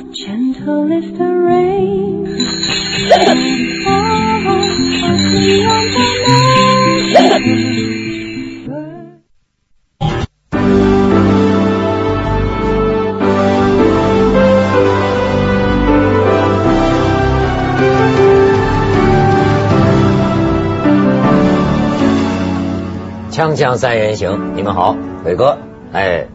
Gentle is the rain. 锵锵三人行，你们好，伟哥，哎，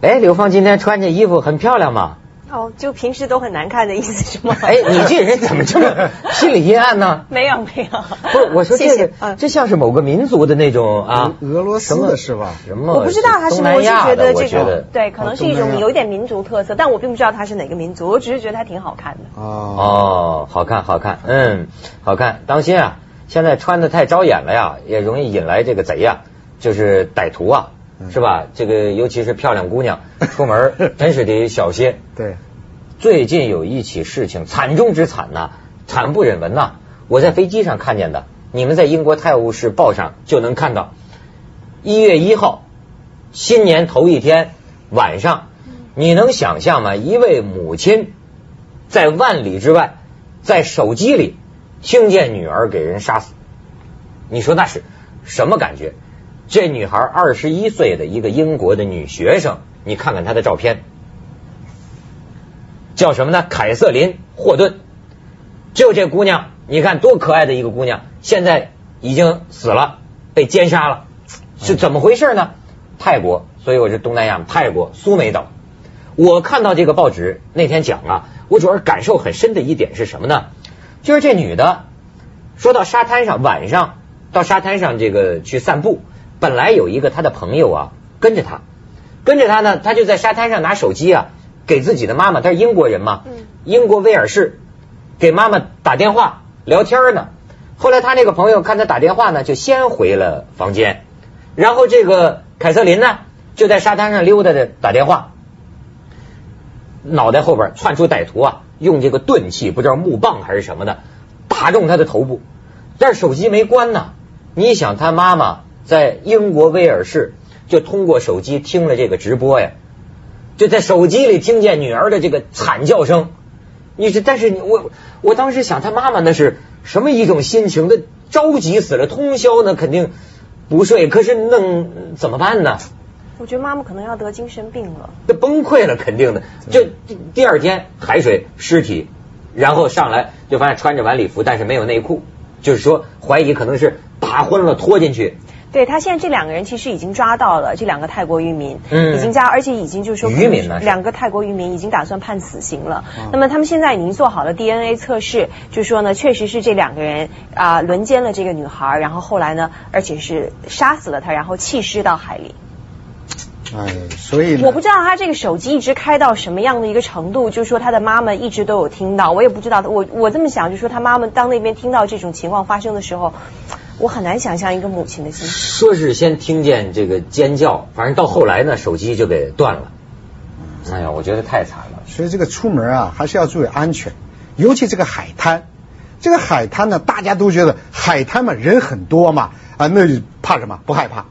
哎，刘芳今天穿这衣服很漂亮嘛？哦，就平时都很难看的意思是吗？哎，你这人怎么这么 心理阴暗呢？没有没有，不是，我说这个，谢谢嗯这像是某个民族的那种啊，俄罗斯的是吧？什么？我不知道他是东什么，我是觉得这个得对，可能是一种有一点民族特色，但我并不知道他是哪个民族，我只是觉得他挺好看的。哦，哦，好看，好看，嗯，好看。当心啊，现在穿的太招眼了呀，也容易引来这个贼呀，就是歹徒啊，嗯是吧？这个尤其是漂亮姑娘，出门 真是得小心。对，最近有一起事情，惨中之惨呐、惨不忍闻呐、我在飞机上看见的，你们在英国《泰晤士报》上就能看到。一月一号，新年头一天晚上，你能想象吗？一位母亲在万里之外，在手机里听见女儿给人杀死，你说那是什么感觉？这女孩二十一岁的一个英国的女学生，你看看她的照片，叫什么呢？凯瑟琳·霍顿。就这姑娘，你看多可爱的一个姑娘，现在已经死了，被奸杀了，是怎么回事呢？泰国，所以我是东南亚泰国苏梅岛。我看到这个报纸那天讲啊，我主要是感受很深的一点是什么呢？就是这女的说到沙滩上，晚上到沙滩上这个去散步，本来有一个她的朋友啊跟着她，跟着她呢，她就在沙滩上拿手机啊给自己的妈妈，她是英国人嘛，嗯英国威尔士给妈妈打电话聊天呢。后来他那个朋友看他打电话呢，就先回了房间，然后这个凯瑟琳呢就在沙滩上溜达着打电话，脑袋后边窜出歹徒啊，用这个钝器，不知道木棒还是什么的，打中他的头部，但是手机没关呢。你想他妈妈在英国威尔士就通过手机听了这个直播呀，就在手机里听见女儿的这个惨叫声。你是，但是你我我当时想，他妈妈那是什么一种心情？那着急死了，通宵呢肯定不睡，可是弄怎么办呢？我觉得妈妈可能要得精神病了。那崩溃了，肯定的。就第第二天海水尸体，然后上来就发现穿着晚礼服，但是没有内裤，就是说怀疑可能是打昏了拖进去。对他现在这两个人其实已经抓到了，这两个泰国渔民，嗯已经加，而且已经就是说渔民呢两个泰国渔民已经打算判死刑了。嗯那么他们现在已经做好了 DNA 测试，就是说呢，确实是这两个人啊、轮奸了这个女孩，然后后来呢，而且是杀死了她，然后弃尸到海里。哎，所以我不知道他这个手机一直开到什么样的一个程度，就是说他的妈妈一直都有听到，我也不知道。我我这么想，就是说他妈妈当那边听到这种情况发生的时候，我很难想象一个母亲的心情。说是先听见这个尖叫，反正到后来呢，手机就给断了。哎呀，我觉得太惨了。所以这个出门啊，还是要注意安全，尤其这个海滩。这个海滩呢，大家都觉得海滩嘛，人很多嘛，啊，那就怕什么？不害怕。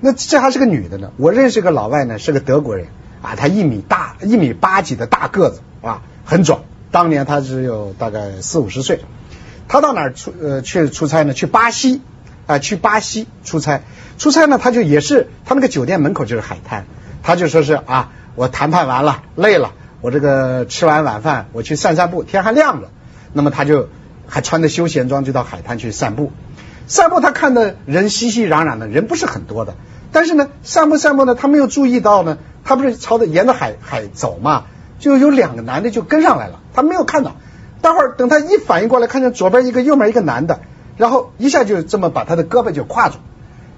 那这还是个女的呢。我认识个老外呢，是个德国人啊，他一米大，一米八几的大个子啊，很壮。当年他只有大概四五十岁。他到哪儿出呃去出差呢？去巴西啊、去巴西出差。出差呢，他就也是他那个酒店门口就是海滩，他就说是啊，我谈判完了，累了，我这个吃完晚饭，我去散散步，天还亮了。那么他就还穿着休闲装就到海滩去散步。散步他看的人熙熙攘攘的，人不是很多的。但是呢，散步散步呢，他没有注意到呢，他不是朝着沿着海海走嘛，就有两个男的就跟上来了，他没有看到。待会儿等他一反应过来，看见左边一个，右边一个男的，然后一下就这么把他的胳膊就挎住，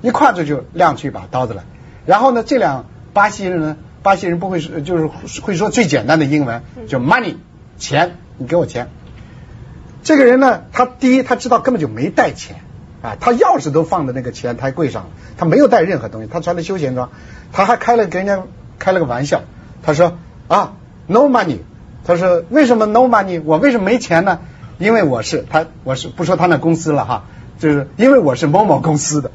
一挎住就亮出一把刀子来。然后呢，这两巴西人呢，巴西人不会说，就是会说最简单的英文，就 money 钱，你给我钱。这个人呢，他第一他知道根本就没带钱啊，他钥匙都放在那个前台柜上了，他没有带任何东西，他穿的休闲装，他还开了跟人家开了个玩笑，他说啊 no money，他说为什么 no money？我为什么没钱呢？因为我是他我是不说他那公司了哈，就是因为我是某某公司的。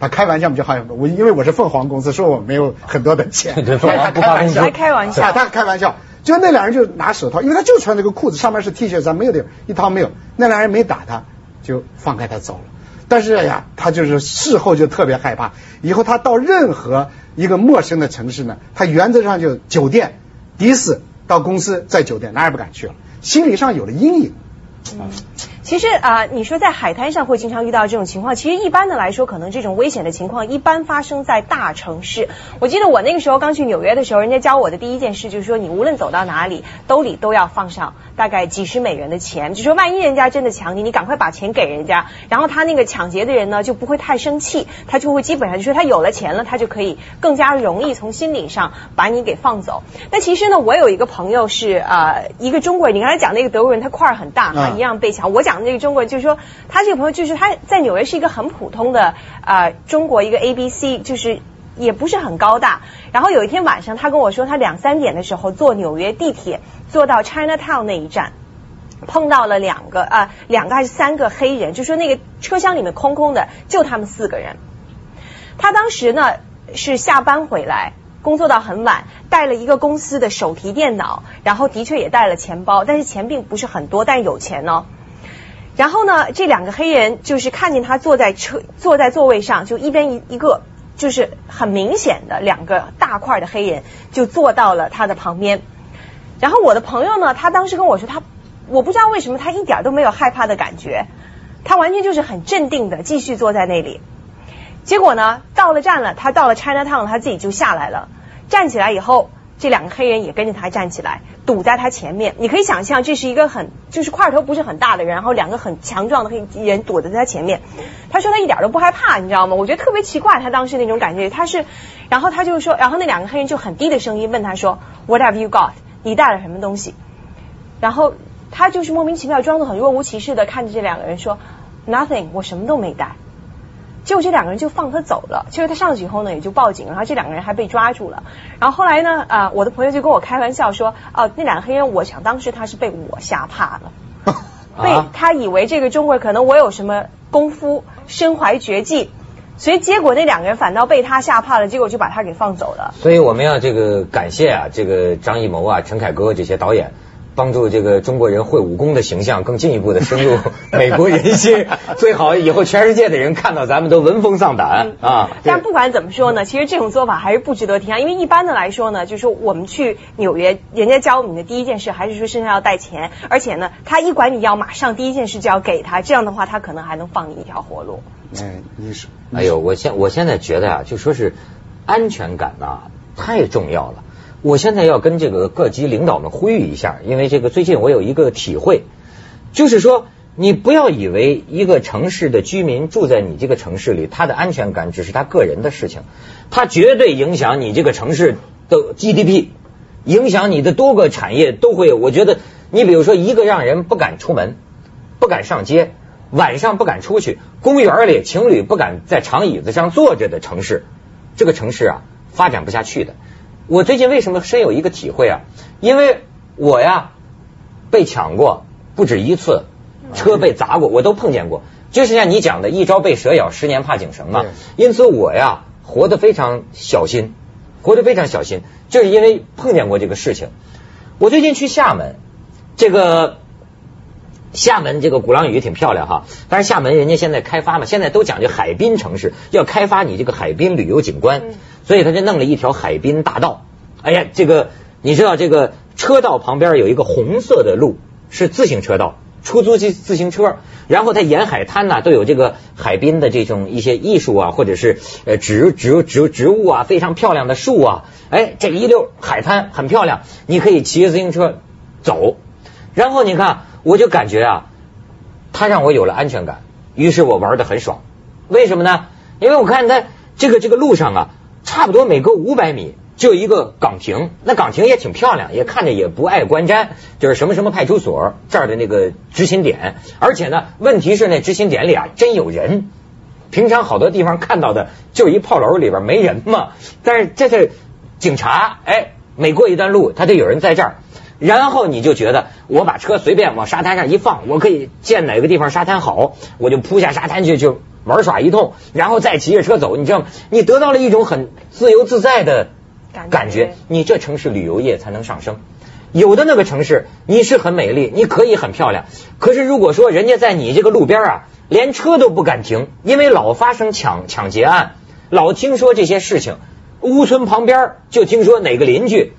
他开玩笑嘛，就好像我因为我是凤凰公司，说我没有很多的钱，对凤凰不发工资开玩笑啊他开玩笑。就那俩人就拿手套，因为他就穿这个裤子，上面是 T 恤衫，没有的一套没有。那俩人没打他，就放开他走了。但是哎呀，他就是事后就特别害怕，以后他到任何一个陌生的城市呢，他原则上就酒店、的士到公司在酒店哪也不敢去了，心理上有了阴影。嗯，其实啊、你说在海滩上会经常遇到这种情况，其实一般的来说，可能这种危险的情况一般发生在大城市。我记得我那个时候刚去纽约的时候，人家教我的第一件事就是说，你无论走到哪里，兜里都要放上大概几十美元的钱，就说万一人家真的抢你，你赶快把钱给人家，然后他那个抢劫的人呢就不会太生气，他就会基本上就说他有了钱了，他就可以更加容易从心理上把你给放走。那其实呢，我有一个朋友是呃一个中国人，你刚才讲那个德国人，他块儿很大哈，嗯一样被抢。我讲讲那个中国人就是说，他这个朋友就是他在纽约是一个很普通的呃中国一个 A B C，就是。也不是很高大，然后有一天晚上，他跟我说，他两三点的时候坐纽约地铁，坐到 Chinatown 那一站，碰到了两个啊、两个还是三个黑人，就说那个车厢里面空空的，就他们四个人。他当时呢是下班回来，工作到很晚，带了一个公司的手提电脑，然后的确也带了钱包，但是钱并不是很多，但是有钱哦。然后呢，这两个黑人就是看见他坐在车坐在座位上，就一边一一个，就是很明显的两个大块的黑人就坐到了他的旁边。然后我的朋友呢，他当时跟我说，他我不知道为什么他一点都没有害怕的感觉，他完全就是很镇定的继续坐在那里。结果呢，到了站了，他到了 Chinatown，他自己就下来了。站起来以后，这两个黑人也跟着他站起来，堵在他前面。你可以想象，这是一个很就是块头不是很大的人，然后两个很强壮的黑人躲在他前面。他说他一点都不害怕，你知道吗？我觉得特别奇怪，他当时那种感觉，他是，然后他就说，然后那两个黑人就很低的声音问他说，What have you got？你带了什么东西？然后他就是莫名其妙装作很若无其事的看着这两个人说，Nothing，我什么都没带。结果这两个人就放他走了。结果他上去以后呢，也就报警，然后这两个人还被抓住了。然后后来呢，啊、我的朋友就跟我开玩笑说，哦、那两个黑人，我想当时他是被我吓怕了，被啊他以为这个中国人可能我有什么功夫，身怀绝技，所以结果那两个人反倒被他吓怕了，结果就把他给放走了。所以我们要这个感谢啊，这个张艺谋啊、陈凯歌这些导演。帮助这个中国人会武功的形象更进一步的深入 美国人心，最好以后全世界的人看到咱们都闻风丧胆啊！但不管怎么说呢，其实这种做法还是不值得提倡，因为一般的来说呢，就是说我们去纽约，人家教我们的第一件事还是说身上要带钱，而且呢，他一管你要，马上第一件事就要给他，这样的话他可能还能放你一条活路。哎，你说，哎呦，我现我现在觉得啊，就说是安全感呐、太重要了。我现在要跟这个各级领导们呼吁一下，因为这个最近我有一个体会，就是说你不要以为一个城市的居民住在你这个城市里，他的安全感只是他个人的事情，他绝对影响你这个城市的 GDP，影响你的多个产业都会。我觉得你比如说一个让人不敢出门，不敢上街，晚上不敢出去，公园里情侣不敢在长椅子上坐着的城市，这个城市啊发展不下去的。我最近为什么深有一个体会啊？因为我呀被抢过不止一次，车被砸过，我都碰见过。就是像你讲的，一朝被蛇咬，十年怕井绳嘛。因此我呀活得非常小心，活得非常小心，就是因为碰见过这个事情。我最近去厦门，这个厦门这个鼓浪屿挺漂亮哈，但是厦门人家现在开发嘛，现在都讲究海滨城市，要开发你这个海滨旅游景观，嗯所以他就弄了一条海滨大道。哎呀，这个你知道这个车道旁边有一个红色的路是自行车道，出租机自行车，然后它沿海滩呐、都有这个海滨的这种一些艺术啊，或者是呃植植植植物啊，非常漂亮的树啊，哎，这一溜海滩很漂亮，你可以骑着自行车走，然后你看，我就感觉啊，它让我有了安全感，于是我玩的很爽。为什么呢？因为我看它这个这个路上啊，差不多每隔五百米就有一个岗亭，那岗亭也挺漂亮，也看着也不碍观瞻，就是什么什么派出所这儿的那个执勤点，而且呢，问题是那执勤点里啊真有人。平常好多地方看到的就一炮楼里边没人嘛，但是这是警察，哎，每过一段路他就有人在这儿，然后你就觉得我把车随便往沙滩上一放，我可以见哪个地方沙滩好，我就扑下沙滩去就玩耍一通，然后再骑着车走，你知道吗？你得到了一种很自由自在的感觉感觉，你这城市旅游业才能上升。有的那个城市你是很美丽，你可以很漂亮，可是如果说人家在你这个路边啊，连车都不敢停，因为老发生抢抢劫案，老听说这些事情，屋村旁边就听说哪个邻居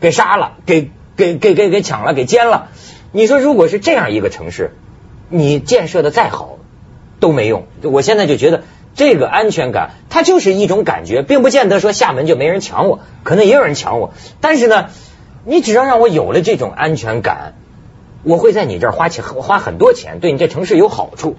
给杀了，给给给给给抢了，给奸了。你说如果是这样一个城市，你建设的再好都没用。我现在就觉得这个安全感，它就是一种感觉，并不见得说厦门就没人抢我，可能也有人抢我。但是呢，你只要让我有了这种安全感，我会在你这儿花钱花很多钱，对你这城市有好处。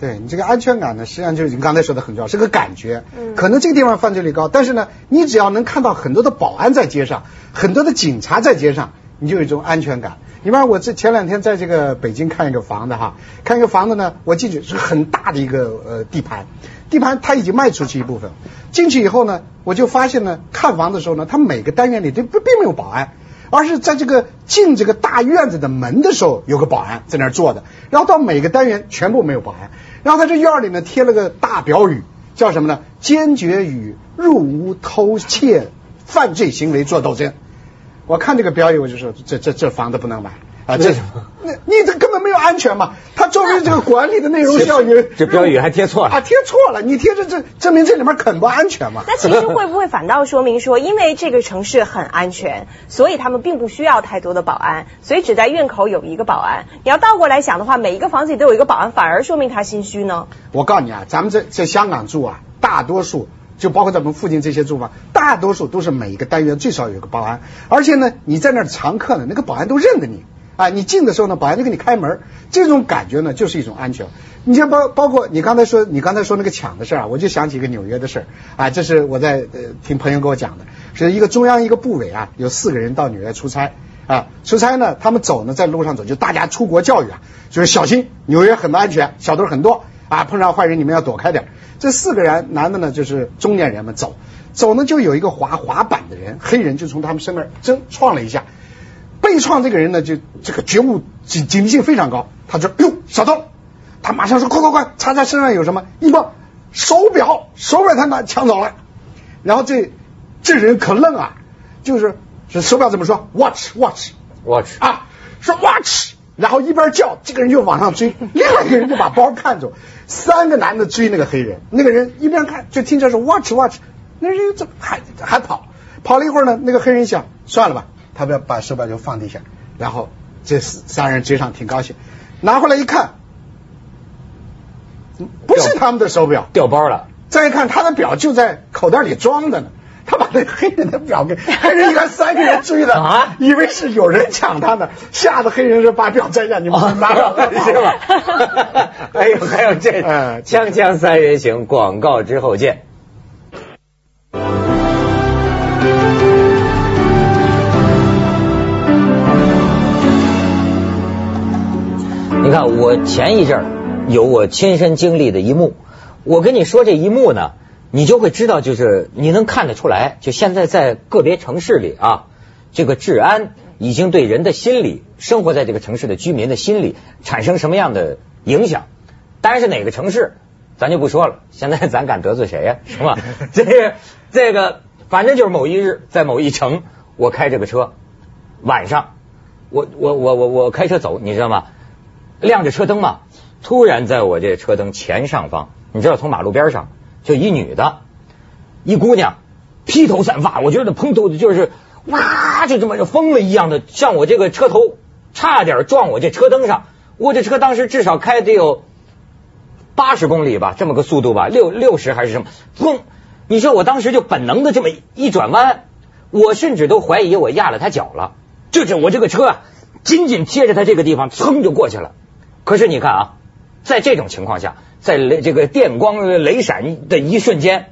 对你这个安全感呢，实际上就是你刚才说的很重要，是个感觉。嗯可能这个地方犯罪率高，但是呢，你只要能看到很多的保安在街上，很多的警察在街上，你就有一种安全感。你比方我这前两天在这个北京看一个房子哈，看一个房子呢，我进去是很大的一个呃地盘，地盘它已经卖出去一部分，进去以后呢，我就发现呢，看房的时候呢，它每个单元里都不并没有保安。而是在这个进这个大院子的门的时候，有个保安在那儿坐的，然后到每个单元全部没有保安，然后他这院里呢贴了个大标语，叫什么呢？坚决与入屋偷窃犯罪行为作斗争。我看这个标语，我就说这这这房子不能买啊！这那你这根本没有安全嘛？他作为这个管理的内容是要有这标语还贴错了啊，贴错了，你贴这这证明这里面肯不安全嘛？那其实会不会反倒说明说，因为这个城市很安全，所以他们并不需要太多的保安，所以只在院口有一个保安。你要倒过来想的话，每一个房子里都有一个保安，反而说明他心虚呢？我告诉你啊，咱们在在香港住啊，大多数就包括咱们附近这些住房，大多数都是每一个单元最少有一个保安，而且呢，你在那儿常客呢，那个保安都认得你。啊，你进的时候呢，保安就给你开门，这种感觉呢，就是一种安全。你像包包括你刚才说，你刚才说那个抢的事儿啊，我就想起一个纽约的事儿啊，这是我在呃听朋友给我讲的，是一个中央一个部委啊，有四个人到纽约出差啊，出差呢，他们走呢，在路上走，就大家出国教育啊，就是小心，纽约很不安全，小偷很多啊，碰上坏人你们要躲开点。这四个人男的呢，就是中年人们走走呢，就有一个滑滑板的人，黑人就从他们身边真撞了一下。被撞这个人呢，就这个觉悟警警惕性非常高，他说：“哟，小偷！”他马上说：“快快快，查查身上有什么。”一摸手表，手表他拿抢走了。然后这这人可愣啊，就是这手表怎么说？watch watch watch，啊，说 watch，然后一边叫，这个人就往上追，另外一个人就把包看走，三个男的追那个黑人，那个人一边看就听着说 watch watch，那人怎么还还跑？跑了一会儿呢，那个黑人想算了吧，他把把手表就放地下，然后这三人追上挺高兴，拿回来一看，不是他们的手表，掉包了。再一看他的表就在口袋里装着呢。他把那黑人的表给黑人，一看三个人追的啊以为是有人抢他呢，吓得黑人说把表摘下，你们拿着 是吧？还有还有这哎锵锵三人行，广告之后见。你看，我前一阵儿有我亲身经历的一幕，我跟你说这一幕呢，你就会知道，就是你能看得出来，就现在在个别城市里啊，这个治安已经对人的心理，生活在这个城市的居民的心理产生什么样的影响。当然是哪个城市，咱就不说了。现在咱敢得罪谁呀、是吧？这个这个，反正就是某一日，在某一城，我开这个车，晚上，我我我我我开车走，你知道吗？亮着车灯嘛，突然在我这车灯前上方，你知道从马路边上就一女的，一姑娘，披头散发，我觉得蓬头就是哇，就这么就疯了一样的，向我这个车头差点撞我这车灯上。我这车当时至少开得有八十公里吧，这么个速度吧，六六十还是什么？砰！你说我当时就本能的这么一转弯，我甚至都怀疑我压了他脚了。就是我这个车啊，紧紧贴着他这个地方，噌就过去了。可是你看啊，在这种情况下，在雷这个电光雷闪的一瞬间，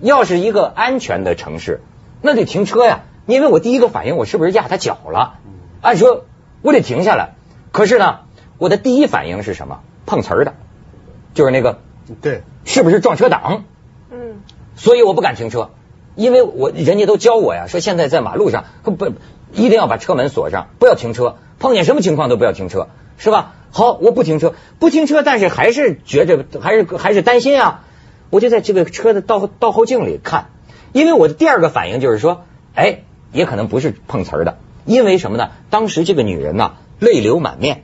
要是一个安全的城市，那得停车呀，因为我第一个反应我是不是压他脚了？按说我得停下来，可是呢，我的第一反应是什么？碰瓷儿的，就是那个对，是不是撞车党？嗯，所以我不敢停车，因为我人家都教我呀，说现在在马路上不不一定要把车门锁上，不要停车，碰见什么情况都不要停车，是吧？好，我不停车，不停车，但是还是觉着还是还是担心啊，我就在这个车的倒倒后镜里看，因为我的第二个反应就是说，哎，也可能不是碰瓷儿的，因为什么呢？当时这个女人呐，泪流满面，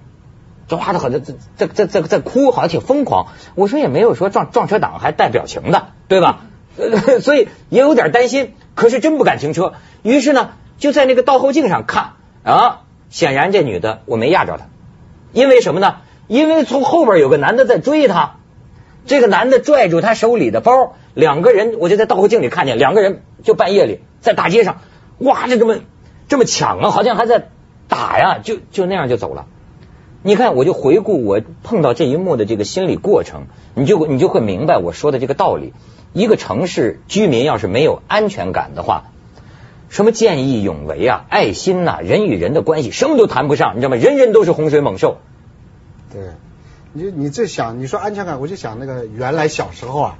抓的好像在在在在在哭，好像挺疯狂。我说也没有说撞撞车党还带表情的，对吧？呃 所以也有点担心，可是真不敢停车。于是呢，就在那个倒后镜上看啊，显然这女的我没压着她，因为什么呢？因为从后边有个男的在追她，这个男的拽住她手里的包，两个人我就在倒后镜里看见两个人就半夜里在大街上，哇，就这么这么抢啊，好像还在打呀，就就那样就走了。你看，我就回顾我碰到这一幕的这个心理过程，你就你就会明白我说的这个道理。一个城市居民要是没有安全感的话，什么见义勇为啊、爱心呐、人与人的关系，什么都谈不上，你知道吗？人人都是洪水猛兽。对，你你这想，你说安全感，我就想那个原来小时候啊，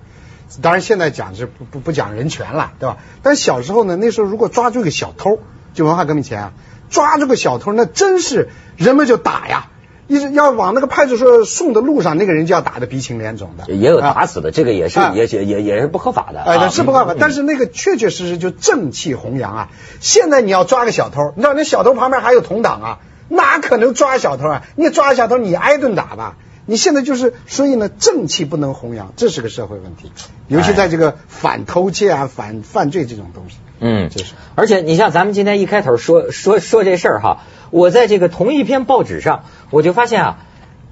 当然现在讲是不不不讲人权了，对吧？但小时候呢，那时候如果抓住一个小偷，就文化革命前啊，抓住个小偷，那真是人们就打呀，一直要往那个派出所送的路上，那个人就要打得鼻青脸肿的，也有啊打死的，这个也是啊也也也也是不合法的。哎，啊是不合法，嗯但是那个确确实实就正气弘扬啊！现在你要抓个小偷，你知道那小偷旁边还有同党啊，哪可能抓小偷啊？你抓小偷，你挨顿打吧。你现在就是，所以呢，正气不能弘扬，这是个社会问题，尤其在这个反偷窃啊、反犯罪这种东西。嗯，就是。而且你像咱们今天一开头说说说这事儿哈，我在这个同一篇报纸上，我就发现啊，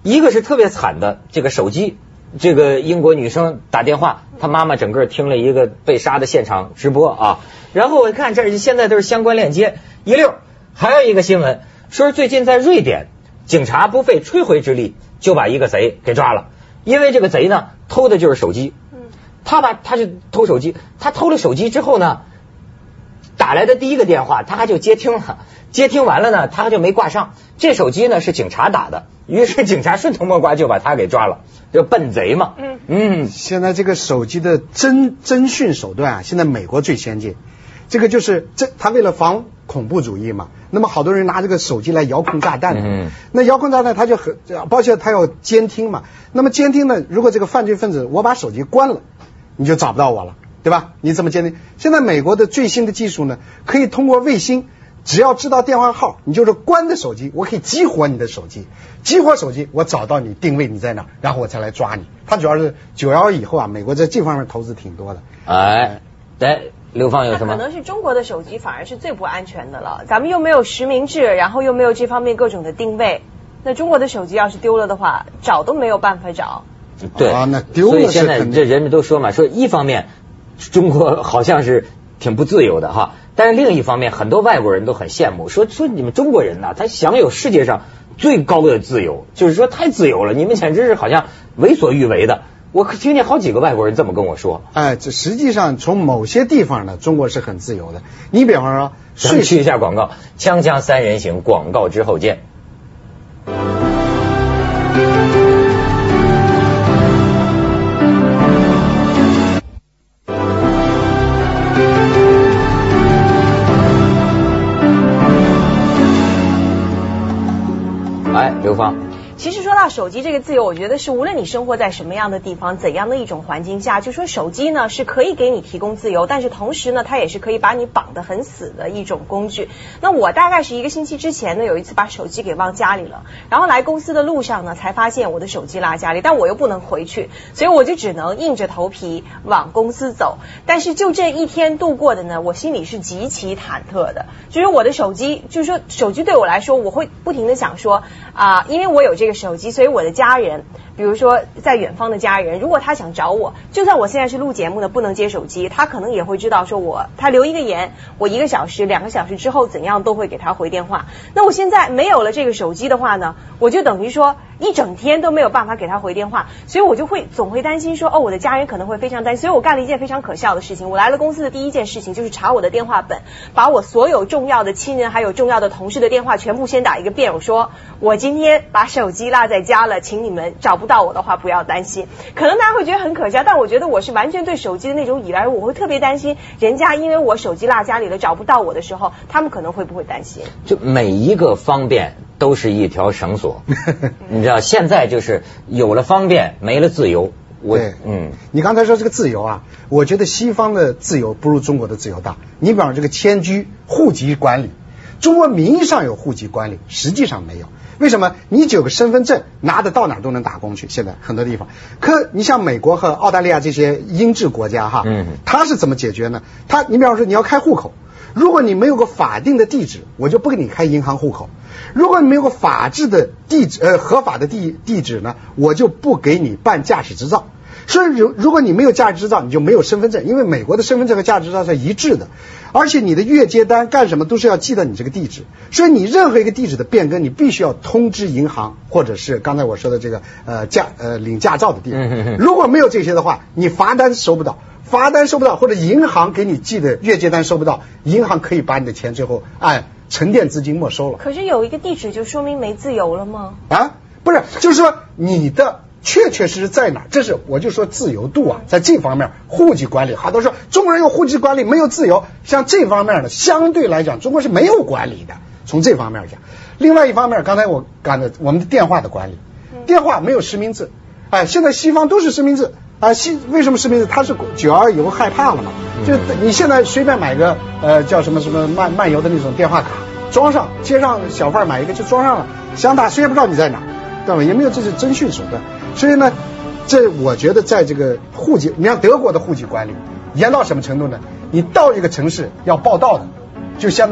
一个是特别惨的这个手机，这个英国女生打电话，她妈妈整个听了一个被杀的现场直播啊，然后我一看这儿现在都是相关链接一溜，还有一个新闻说是最近在瑞典，警察不费吹灰之力就把一个贼给抓了，因为这个贼呢偷的就是手机，他把他就偷手机，他偷了手机之后呢。打来的第一个电话，他还就接听了，接听完了呢，他就没挂上。这手机呢是警察打的，于是警察顺藤摸瓜就把他给抓了，就笨贼嘛。嗯嗯，现在这个手机的侦侦讯手段啊，现在美国最先进。这个就是这，他为了防恐怖主义嘛，那么好多人拿这个手机来遥控炸弹的。嗯那遥控炸弹他就很，包括他要监听嘛。那么监听呢，如果这个犯罪分子我把手机关了，你就找不到我了，对吧？你怎么监听？现在美国的最新的技术呢，可以通过卫星。只要知道电话号，你就是关的手机，我可以激活你的手机，激活手机，我找到你定位你在哪，然后我才来抓你。它主要是九幺以后啊，美国在这方面投资挺多的。哎，来，刘芳有什么？那可能是中国的手机反而是最不安全的了，咱们又没有实名制，然后又没有这方面各种的定位，那中国的手机要是丢了的话，找都没有办法找。对啊那丢了所以现在这人们都说嘛，说一方面中国好像是挺不自由的哈，但是另一方面很多外国人都很羡慕，说说你们中国人呐、他享有世界上最高的自由，就是说太自由了，你们简直是好像为所欲为的。我可听见好几个外国人这么跟我说。哎，这实际上从某些地方呢，中国是很自由的。你比方说，咱们税去一下广告，锵锵三人行，广告之后见。哎，刘芳，到手机这个自由，我觉得是无论你生活在什么样的地方，怎样的一种环境下，就说手机呢是可以给你提供自由，但是同时呢，它也是可以把你绑得很死的一种工具。那我大概是一个星期之前呢，有一次把手机给忘家里了，然后来公司的路上呢，才发现我的手机落家里，但我又不能回去，所以我就只能硬着头皮往公司走。但是就这一天度过的呢，我心里是极其忐忑的，就是我的手机，就是说手机对我来说，我会不停的想说啊、因为我有这个手机，所以我的家人，比如说在远方的家人，如果他想找我，就算我现在是录节目的不能接手机，他可能也会知道说我他留一个言，我一个小时、两个小时之后怎样都会给他回电话。那我现在没有了这个手机的话呢，我就等于说一整天都没有办法给他回电话，所以我就会总会担心说哦，我的家人可能会非常担心，所以我干了一件非常可笑的事情。我来了公司的第一件事情就是查我的电话本，把我所有重要的亲人还有重要的同事的电话全部先打一个遍。我说我今天把手机落在家了，请你们找不到我的话不要担心。可能大家会觉得很可笑，但我觉得我是完全对手机的那种依赖，我会特别担心人家因为我手机落家里了找不到我的时候，他们可能会不会担心？就每一个方便都是一条绳索，你知道，现在就是有了方便，没了自由。我对，嗯，你刚才说这个自由啊，我觉得西方的自由不如中国的自由大。你比方这个迁居、户籍管理，中国名义上有户籍管理，实际上没有。为什么？你只有个身份证，拿得到哪儿都能打工去。现在很多地方，可你像美国和澳大利亚这些英制国家哈，嗯它是怎么解决呢？它，你比方说你要开户口，如果你没有个法定的地址，我就不给你开银行户口；如果你没有个法治的地址，呃，合法的地地址呢，我就不给你办驾驶执照。所以，如如果你没有驾驶执照，你就没有身份证，因为美国的身份证和驾驶执照是一致的，而且你的月接单干什么都是要记得你这个地址，所以你任何一个地址的变更，你必须要通知银行，或者是刚才我说的这个呃驾呃领驾照的地方。如果没有这些的话，你罚单收不到，罚单收不到，或者银行给你寄的月接单收不到，银行可以把你的钱最后按沉淀资金没收了。可是有一个地址就说明没自由了吗？啊，不是，就是说你的确确实实在哪儿，这是我就说自由度啊，在这方面户籍管理，好多说中国人有户籍管理没有自由，像这方面呢，相对来讲中国是没有管理的，从这方面讲。另外一方面，刚才我讲的我们的电话的管理，电话没有实名制，哎，现在西方都是实名制。啊，西为什么实名制？他是九二以后害怕了嘛？就你现在随便买个呃叫什么什么漫漫游的那种电话卡，装上，街上小贩买一个就装上了，想打谁也不知道你在哪儿，对吧？也没有这些征讯手段，所以呢，这我觉得在这个户籍，你像德国的户籍管理严到什么程度呢？你到一个城市要报到的，就相当。